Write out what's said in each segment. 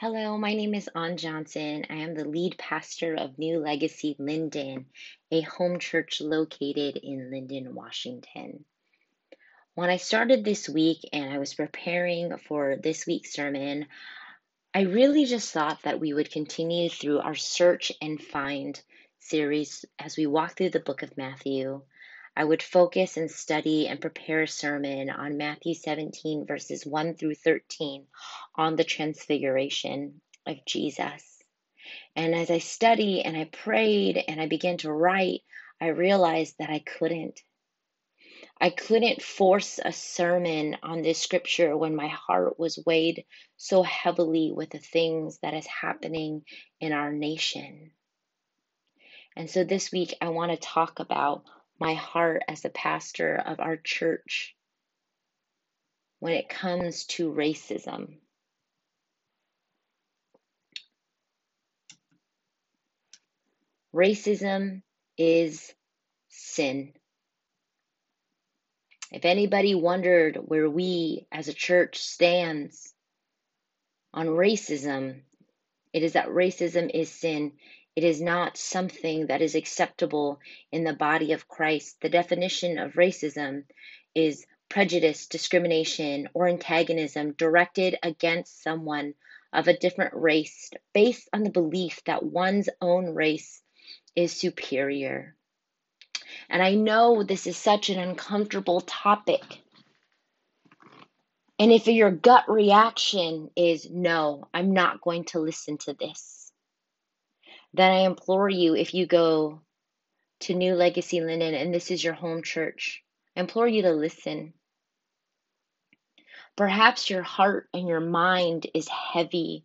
Hello, my name is Ann Johnson. I am the lead pastor of New Legacy Lynden, a home church located in Lynden, Washington. When I started this week and I was preparing for this week's sermon, I really just thought that we would continue through our Search and Find series as we walk through the book of Matthew. I would focus and study and prepare a sermon on Matthew 17, verses 1 through 13, on the transfiguration of Jesus. And as I studied and I prayed and I began to write, I realized that I couldn't. I couldn't force a sermon on this scripture when my heart was weighed so heavily with the things that is happening in our nation. And so this week I want to talk about my heart as a pastor of our church when it comes to racism. Racism is sin. If anybody wondered where we as a church stands on racism, it is that racism is sin it is not something that is acceptable in the body of Christ. The definition of racism is prejudice, discrimination, or antagonism directed against someone of a different race based on the belief that one's own race is superior. And I know this is such an uncomfortable topic. And if your gut reaction is no, I'm not going to listen to this then I implore you, if you go to New Legacy Lynden and this is your home church, I implore you to listen. Perhaps your heart and your mind is heavy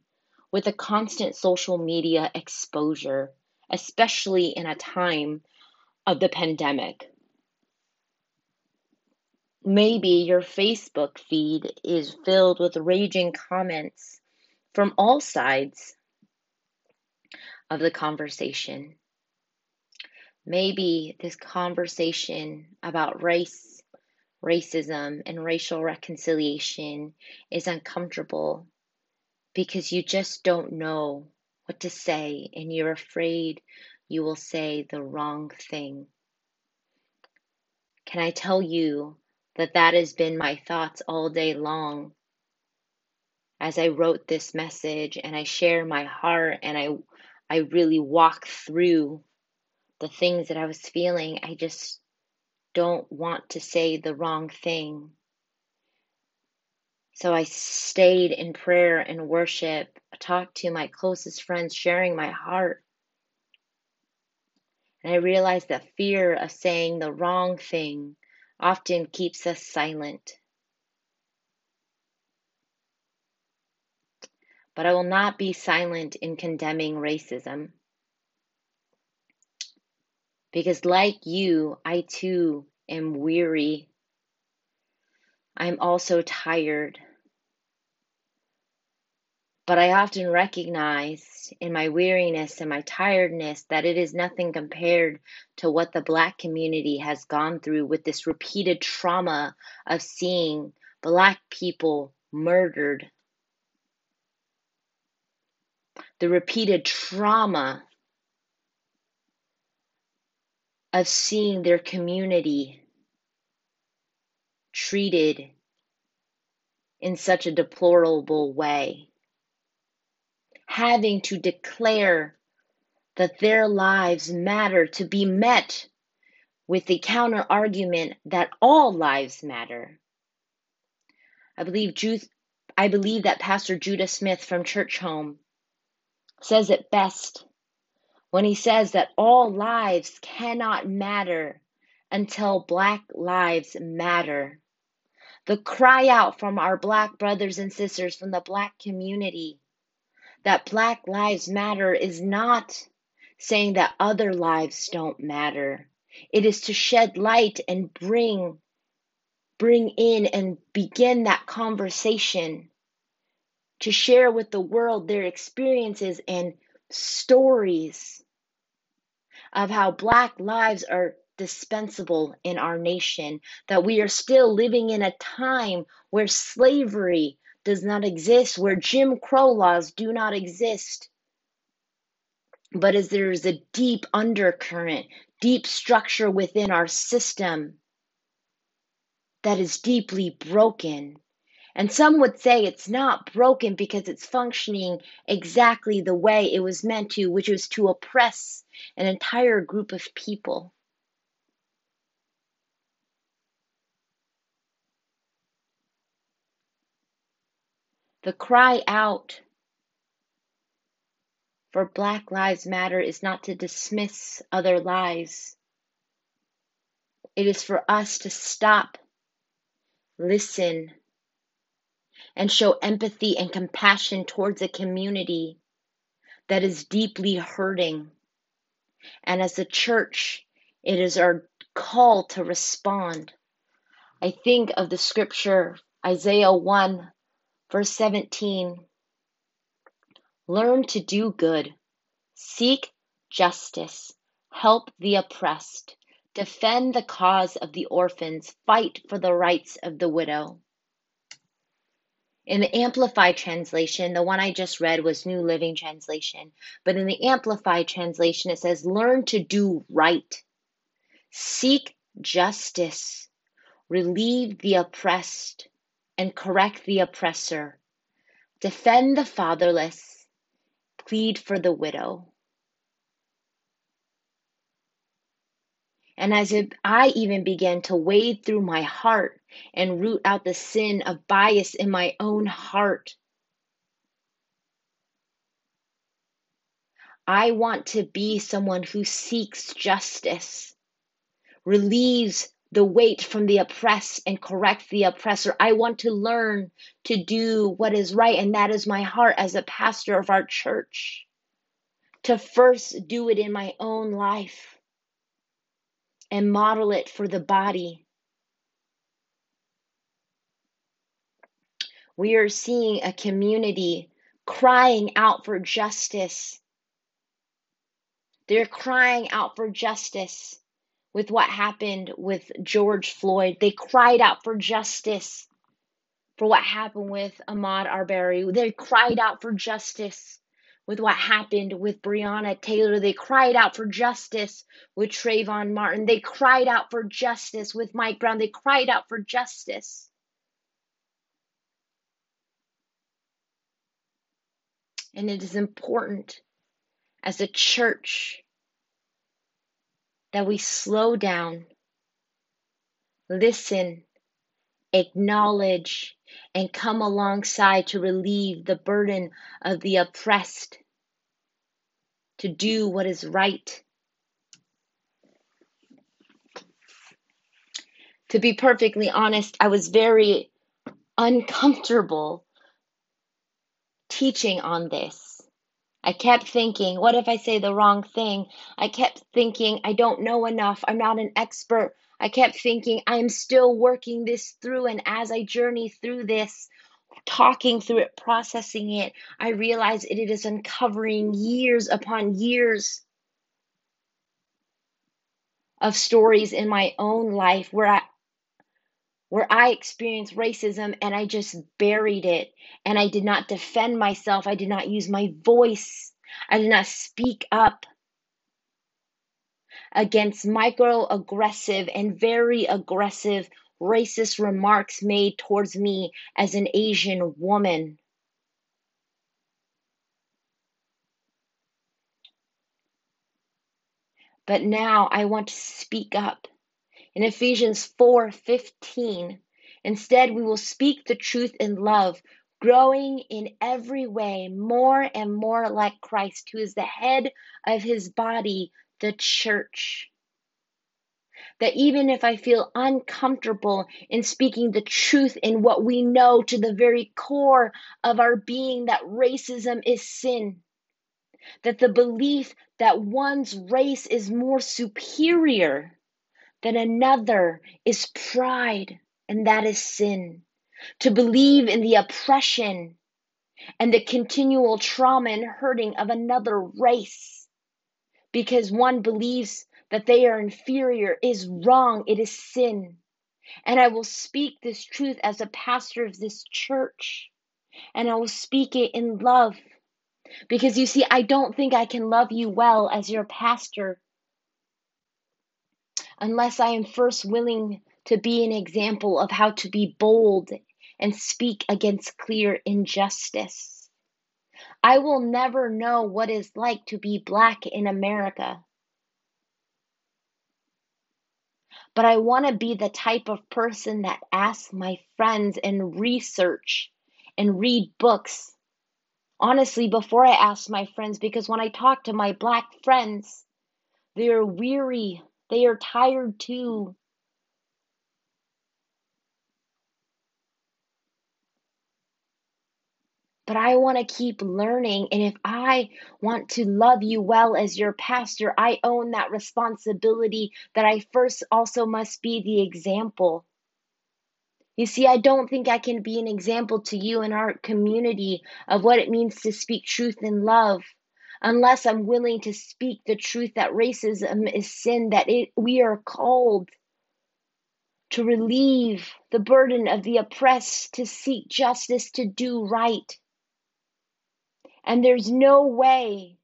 with a constant social media exposure, especially in a time of the pandemic. Maybe your Facebook feed is filled with raging comments from all sides of the conversation. Maybe this conversation about race, racism, and racial reconciliation is uncomfortable because you just don't know what to say and you're afraid you will say the wrong thing. Can I tell you that that has been my thoughts all day long as I wrote this message and I share my heart and I I really walk through the things that I was feeling. I just don't want to say the wrong thing. So I stayed in prayer and worship, I talked to my closest friends, sharing my heart. And I realized that fear of saying the wrong thing often keeps us silent. But I will not be silent in condemning racism. Because, like you, I too am weary. I'm also tired. But I often recognize in my weariness and my tiredness that it is nothing compared to what the Black community has gone through with this repeated trauma of seeing Black people murdered the repeated trauma of seeing their community treated in such a deplorable way, having to declare that their lives matter to be met with the counter argument that all lives matter. I believe Jude, I believe that Pastor Judah Smith from Churchome says it best when he says that all lives cannot matter until Black lives matter. The cry out from our Black brothers and sisters from the Black community that Black lives matter is not saying that other lives don't matter. It is to shed light and bring bring in and begin that conversation to share with the world their experiences and stories of how Black lives are dispensable in our nation, that we are still living in a time where slavery does not exist, where Jim Crow laws do not exist, but as there is a deep undercurrent, deep structure within our system that is deeply broken. And some would say it's not broken because it's functioning exactly the way it was meant to, which was to oppress an entire group of people. The cry out for Black Lives Matter is not to dismiss other lives. It is for us to stop, listen, and show empathy and compassion towards a community that is deeply hurting. And as a church, it is our call to respond. I think of the scripture, Isaiah 1 Verse 17 Learn to do good, seek justice, help the oppressed, defend the cause of the orphans, fight for the rights of the widow. In the Amplified translation, the one I just read was New Living Translation, but in the Amplified translation, it says, Learn to do right, seek justice, relieve the oppressed, and correct the oppressor, defend the fatherless, plead for the widow. And as I even began to wade through my heart and root out the sin of bias in my own heart, I want to be someone who seeks justice, relieves the weight from the oppressed and correct the oppressor. I want to learn to do what is right, and that is my heart as a pastor of our church. To first do it in my own life and model it for the body. We are seeing a community crying out for justice. They're crying out for justice with what happened with George Floyd. They cried out for justice for what happened with Ahmaud Arbery. They cried out for justice with what happened with Breonna Taylor. They cried out for justice with Trayvon Martin. They cried out for justice with Mike Brown. They cried out for justice. And it is important as a church that we slow down, listen, acknowledge, and come alongside to relieve the burden of the oppressed, to do what is right. To be perfectly honest, I was very uncomfortable teaching on this I kept thinking, what if I say the wrong thing? I kept thinking, I don't know enough. I'm not an expert. I kept thinking, I am still working this through. And as I journey through this, talking through it, processing it, I realize it is uncovering years upon years of stories in my own life where I, where I experienced racism and I just buried it and I did not defend myself. I did not use my voice. I did not speak up against microaggressive and very aggressive racist remarks made towards me as an Asian woman. But now I want to speak up in Ephesians 4:15, instead we will speak the truth in love, growing in every way more and more like Christ, who is the head of his body, the church. That even if I feel uncomfortable in speaking the truth in what we know to the very core of our being, that racism is sin, that the belief that one's race is more superior than another is pride, and that is sin. To believe in the oppression and the continual trauma and hurting of another race because one believes that they are inferior is wrong. It is sin. And I will speak this truth as a pastor of this church and I will speak it in love. Because you see, I don't think I can love you well as your pastor unless I am first willing to be an example of how to be bold and speak against clear injustice. I will never know what it's like to be black in America. But I want to be the type of person that asks my friends and research and read books. Honestly, before I ask my friends, because when I talk to my black friends, they are weary, they are tired too. But I want to keep learning. And if I want to love you well as your pastor, I own that responsibility that I first also must be the example. You see, I don't think I can be an example to you in our community of what it means to speak truth in love unless I'm willing to speak the truth that racism is sin, that it, we are called to relieve the burden of the oppressed, to seek justice, to do right. And there's no way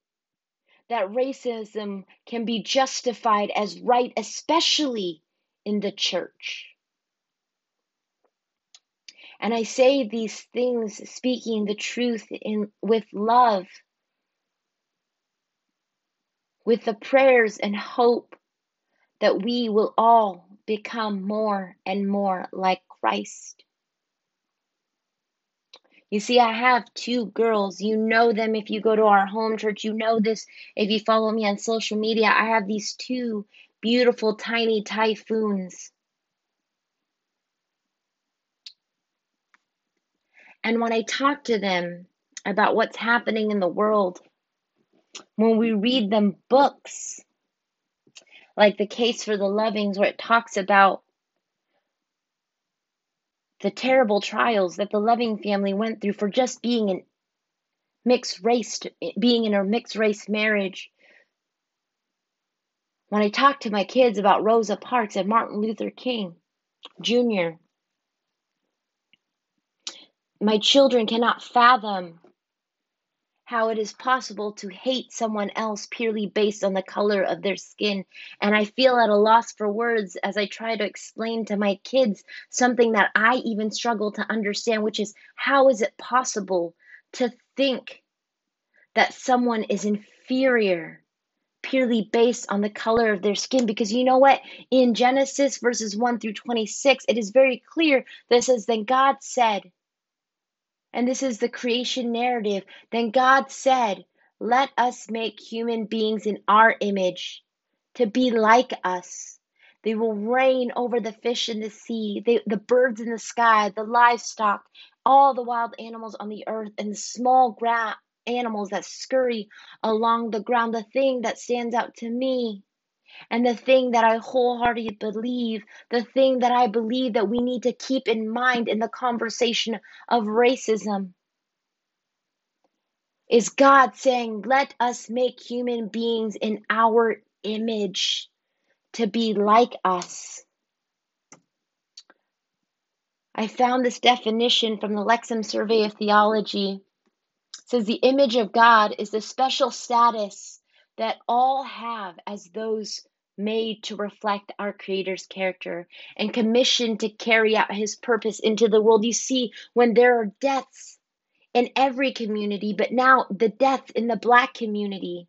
that racism can be justified as right, especially in the church. And I say these things speaking the truth in with love, with the prayers and hope that we will all become more and more like Christ. You see, I have two girls. You know them if you go to our home church. You know this if you follow me on social media. I have these two beautiful, tiny typhoons. And when I talk to them about what's happening in the world, when we read them books, like The Case for the Lovings, where it talks about the terrible trials that the Loving family went through for just being in mixed race, being in a mixed race marriage. When I talk to my kids about Rosa Parks and Martin Luther King Jr., my children cannot fathom how it is possible to hate someone else purely based on the color of their skin. And I feel at a loss for words as I try to explain to my kids something that I even struggle to understand, which is how is it possible to think that someone is inferior purely based on the color of their skin? Because you know what? In Genesis verses 1 through 26, it is very clear that says, Then God said, and this is the creation narrative. Then God said, Let us make human beings in our image to be like us. They will reign over the fish in the sea, they, the birds in the sky, the livestock, all the wild animals on the earth, and the small ground animals that scurry along the ground. The thing that stands out to me and the thing that I wholeheartedly believe, the thing that I believe that we need to keep in mind in the conversation of racism, is God saying, Let us make human beings in our image to be like us. I found this definition from the Lexham Survey of Theology. It says the image of God is the special status that all have as those made to reflect our Creator's character and commissioned to carry out His purpose into the world. You see, when there are deaths in every community, but now the death in the Black community,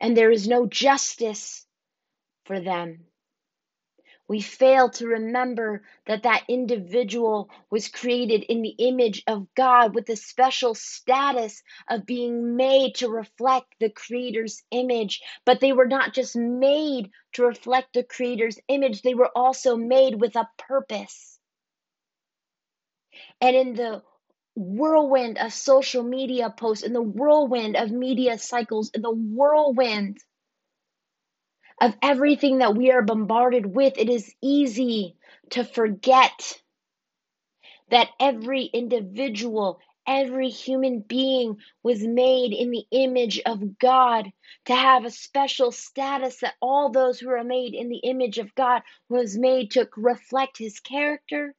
and there is no justice for them. We fail to remember that that individual was created in the image of God with the special status of being made to reflect the Creator's image. But they were not just made to reflect the Creator's image, they were also made with a purpose. And in the whirlwind of social media posts, in the whirlwind of media cycles, in the whirlwind of everything that we are bombarded with, it is easy to forget that every individual, every human being was made in the image of God to have a special status that all those who are made in the image of God was made to reflect his character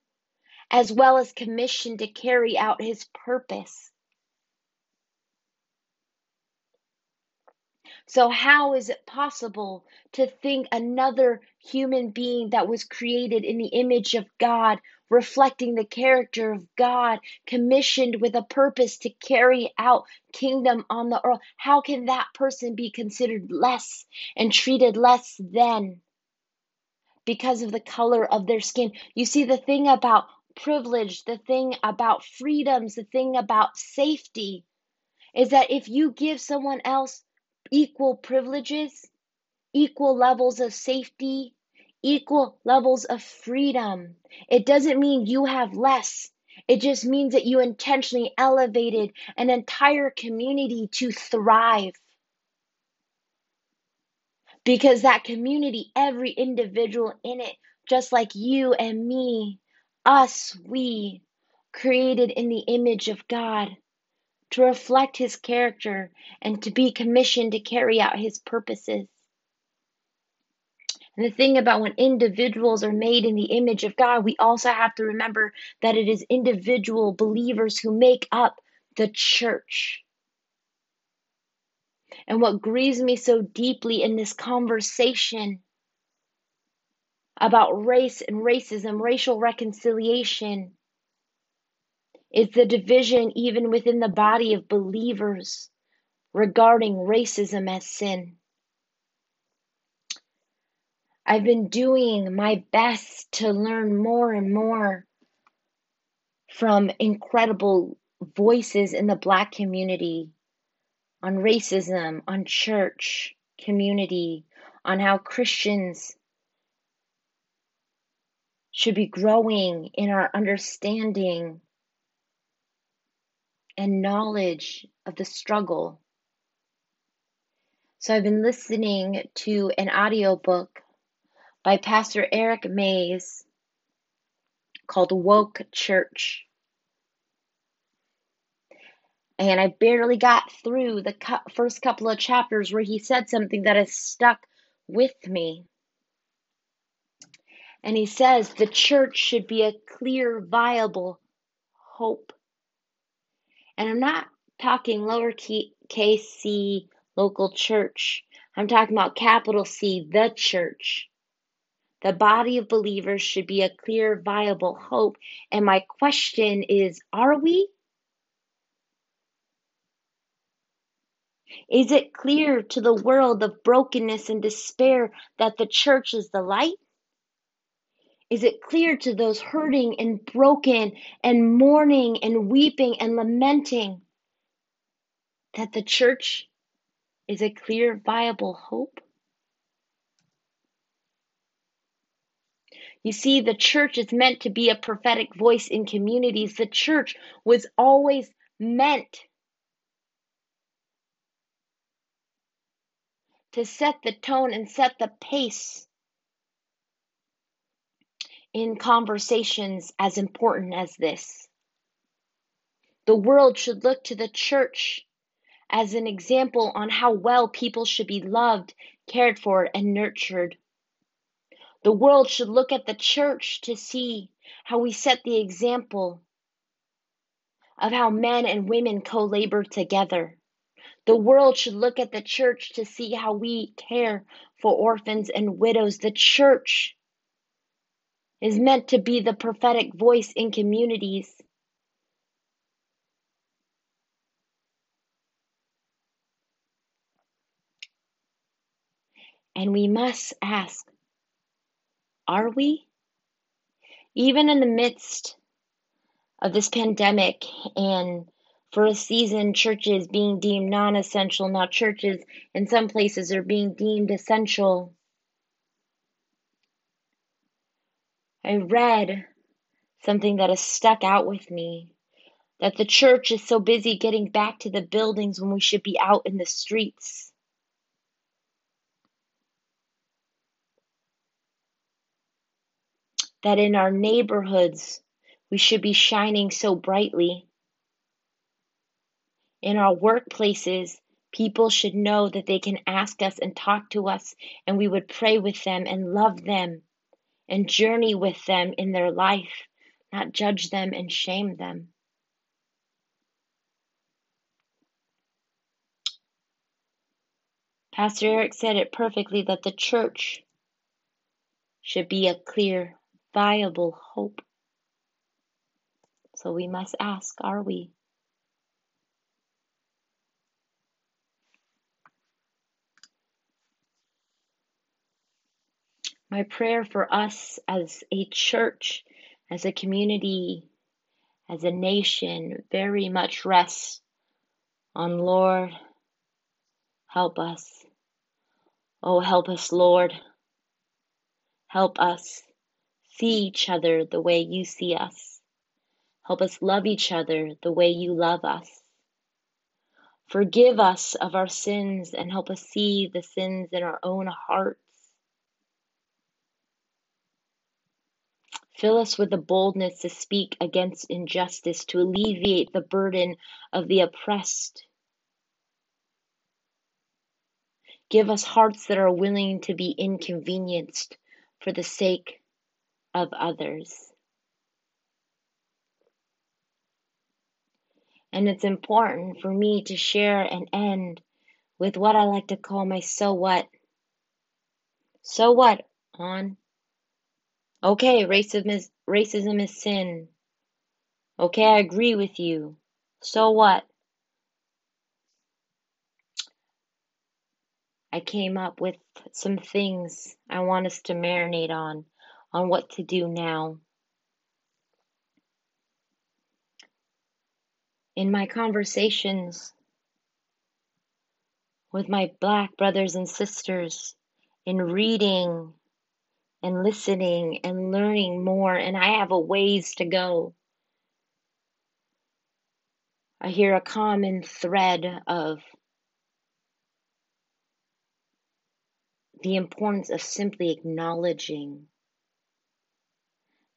as well as commissioned to carry out his purpose. So, how is it possible to think another human being that was created in the image of God, reflecting the character of God, commissioned with a purpose to carry out kingdom on the earth, how can that person be considered less and treated less than because of the color of their skin? You see, the thing about privilege, the thing about freedoms, the thing about safety is that if you give someone else equal privileges, equal levels of safety, equal levels of freedom. It doesn't mean you have less. It just means that you intentionally elevated an entire community to thrive. Because that community, every individual in it, just like you and me, us, we, created in the image of God to reflect his character and to be commissioned to carry out his purposes. And the thing about when individuals are made in the image of God, we also have to remember that it is individual believers who make up the church. And what grieves me so deeply in this conversation about race and racism, racial reconciliation, is the division even within the body of believers regarding racism as sin. I've been doing my best to learn more and more from incredible voices in the Black community on racism, on church community, on how Christians should be growing in our understanding and knowledge of the struggle. So I've been listening to an audiobook by Pastor Eric Mason called Woke Church. And I barely got through the first couple of chapters where he said something that has stuck with me. And he says the church should be a clear, viable hope and I'm not talking lowercase c local church. I'm talking about capital C, the church. The body of believers should be a clear, viable hope. And my question is are we? Is it clear to the world of brokenness and despair that the church is the light? Is it clear to those hurting and broken and mourning and weeping and lamenting that the church is a clear, viable hope? You see, the church is meant to be a prophetic voice in communities. The church was always meant to set the tone and set the pace in conversations as important as this. The world should look to the church as an example on how well people should be loved, cared for, and nurtured. The world should look at the church to see how we set the example of how men and women co labor together. The world should look at the church to see how we care for orphans and widows. The church is meant to be the prophetic voice in communities. And we must ask are we? Even in the midst of this pandemic and for a season, churches being deemed non essential, now churches in some places are being deemed essential. I read something that has stuck out with me that the church is so busy getting back to the buildings when we should be out in the streets. That in our neighborhoods, we should be shining so brightly. In our workplaces, people should know that they can ask us and talk to us, and we would pray with them and love them and journey with them in their life, not judge them and shame them. Pastor Eric said it perfectly that the church should be a clear, viable hope. So we must ask are we? My prayer for us as a church, as a community, as a nation very much rests on Lord, help us. Oh, help us, Lord. Help us see each other the way you see us. Help us love each other the way you love us. Forgive us of our sins and help us see the sins in our own hearts. Fill us with the boldness to speak against injustice, to alleviate the burden of the oppressed. Give us hearts that are willing to be inconvenienced for the sake of others. And it's important for me to share and end with what I like to call my so what. So what on Okay, racism is racism is sin. Okay, I agree with you. So what? I came up with some things I want us to marinate on, on what to do now. In my conversations with my black brothers and sisters, in reading and listening and learning more, and I have a ways to go. I hear a common thread of the importance of simply acknowledging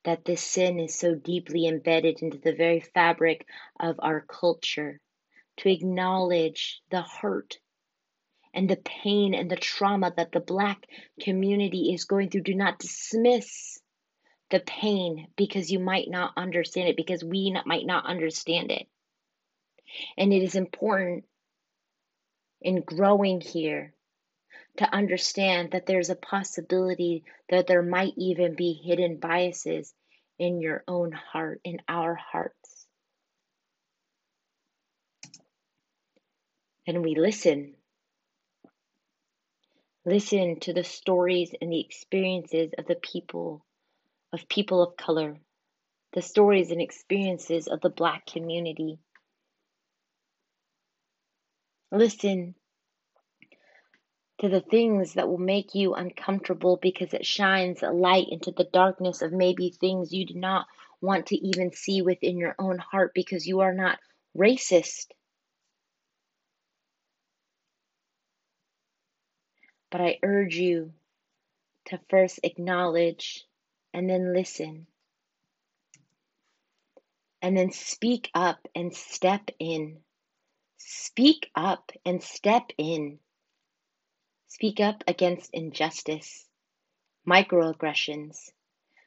that this sin is so deeply embedded into the very fabric of our culture, to acknowledge the hurt and the pain and the trauma that the Black community is going through. Do not dismiss the pain because you might not understand it, because we not, might not understand it. And it is important in growing here to understand that there's a possibility that there might even be hidden biases in your own heart, in our hearts. And we listen Listen to the stories and the experiences of the people, of people of color, the stories and experiences of the Black community. Listen to the things that will make you uncomfortable because it shines a light into the darkness of maybe things you do not want to even see within your own heart because you are not racist. But I urge you to first acknowledge and then listen. And then speak up and step in. Speak up and step in. Speak up against injustice, microaggressions.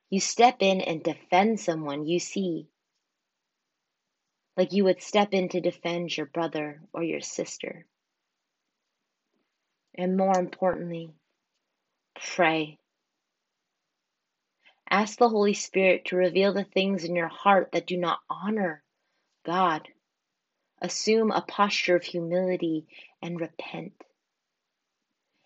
You step in and defend someone you see, like you would step in to defend your brother or your sister. And more importantly, pray. Ask the Holy Spirit to reveal the things in your heart that do not honor God. Assume a posture of humility and repent.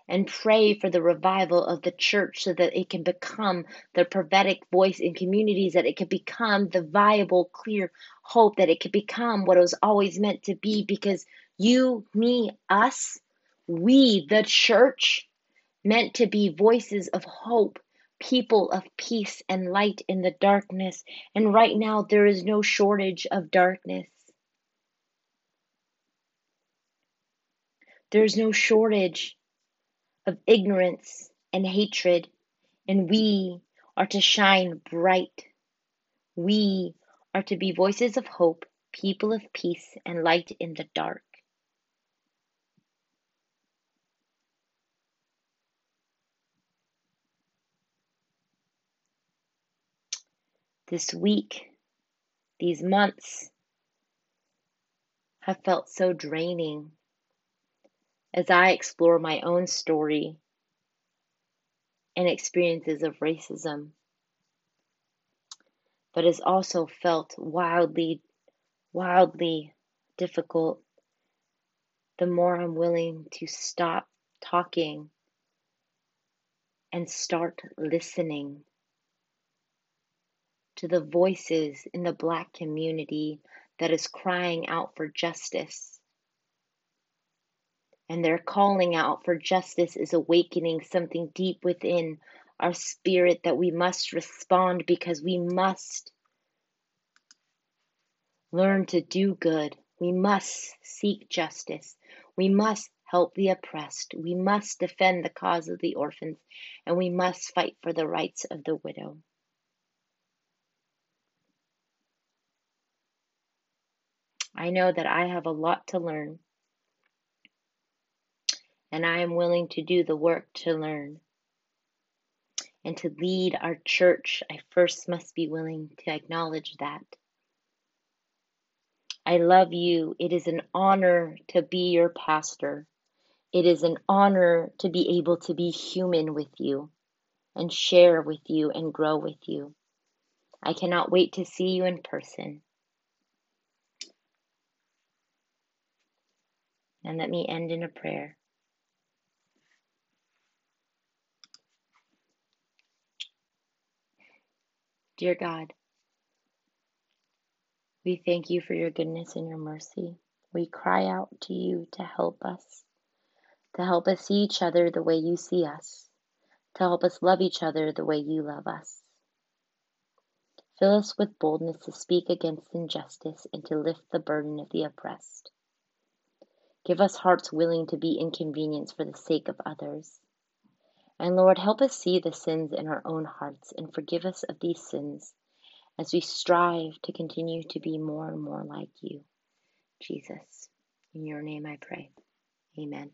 And pray for the revival of the church so that it can become the prophetic voice in communities, that it can become the viable, clear hope, that it can become what it was always meant to be because you, me, us, we, the church, meant to be voices of hope, people of peace and light in the darkness. And right now, there is no shortage of darkness. There's no shortage of ignorance and hatred, and we are to shine bright. We are to be voices of hope, people of peace and light in the dark. This week, These months have felt so draining as I explore my own story and experiences of racism, but has also felt wildly, wildly difficult the more I'm willing to stop talking and start listening to the voices in the Black community that is crying out for justice. And their calling out for justice is awakening something deep within our spirit that we must respond because we must learn to do good. We must seek justice. We must help the oppressed. We must defend the cause of the orphans. And we must fight for the rights of the widow. I know that I have a lot to learn, and I am willing to do the work to learn. And to lead our church, I first must be willing to acknowledge that. I love you. It is an honor to be your pastor. It is an honor to be able to be human with you and share with you and grow with you. I cannot wait to see you in person. And let me end in a prayer. Dear God, we thank you for your goodness and your mercy. We cry out to you to help us, to help us see each other the way you see us, to help us love each other the way you love us. Fill us with boldness to speak against injustice and to lift the burden of the oppressed. Give us hearts willing to be inconvenienced for the sake of others. And Lord, help us see the sins in our own hearts and forgive us of these sins as we strive to continue to be more and more like you. Jesus, in your name I pray. Amen.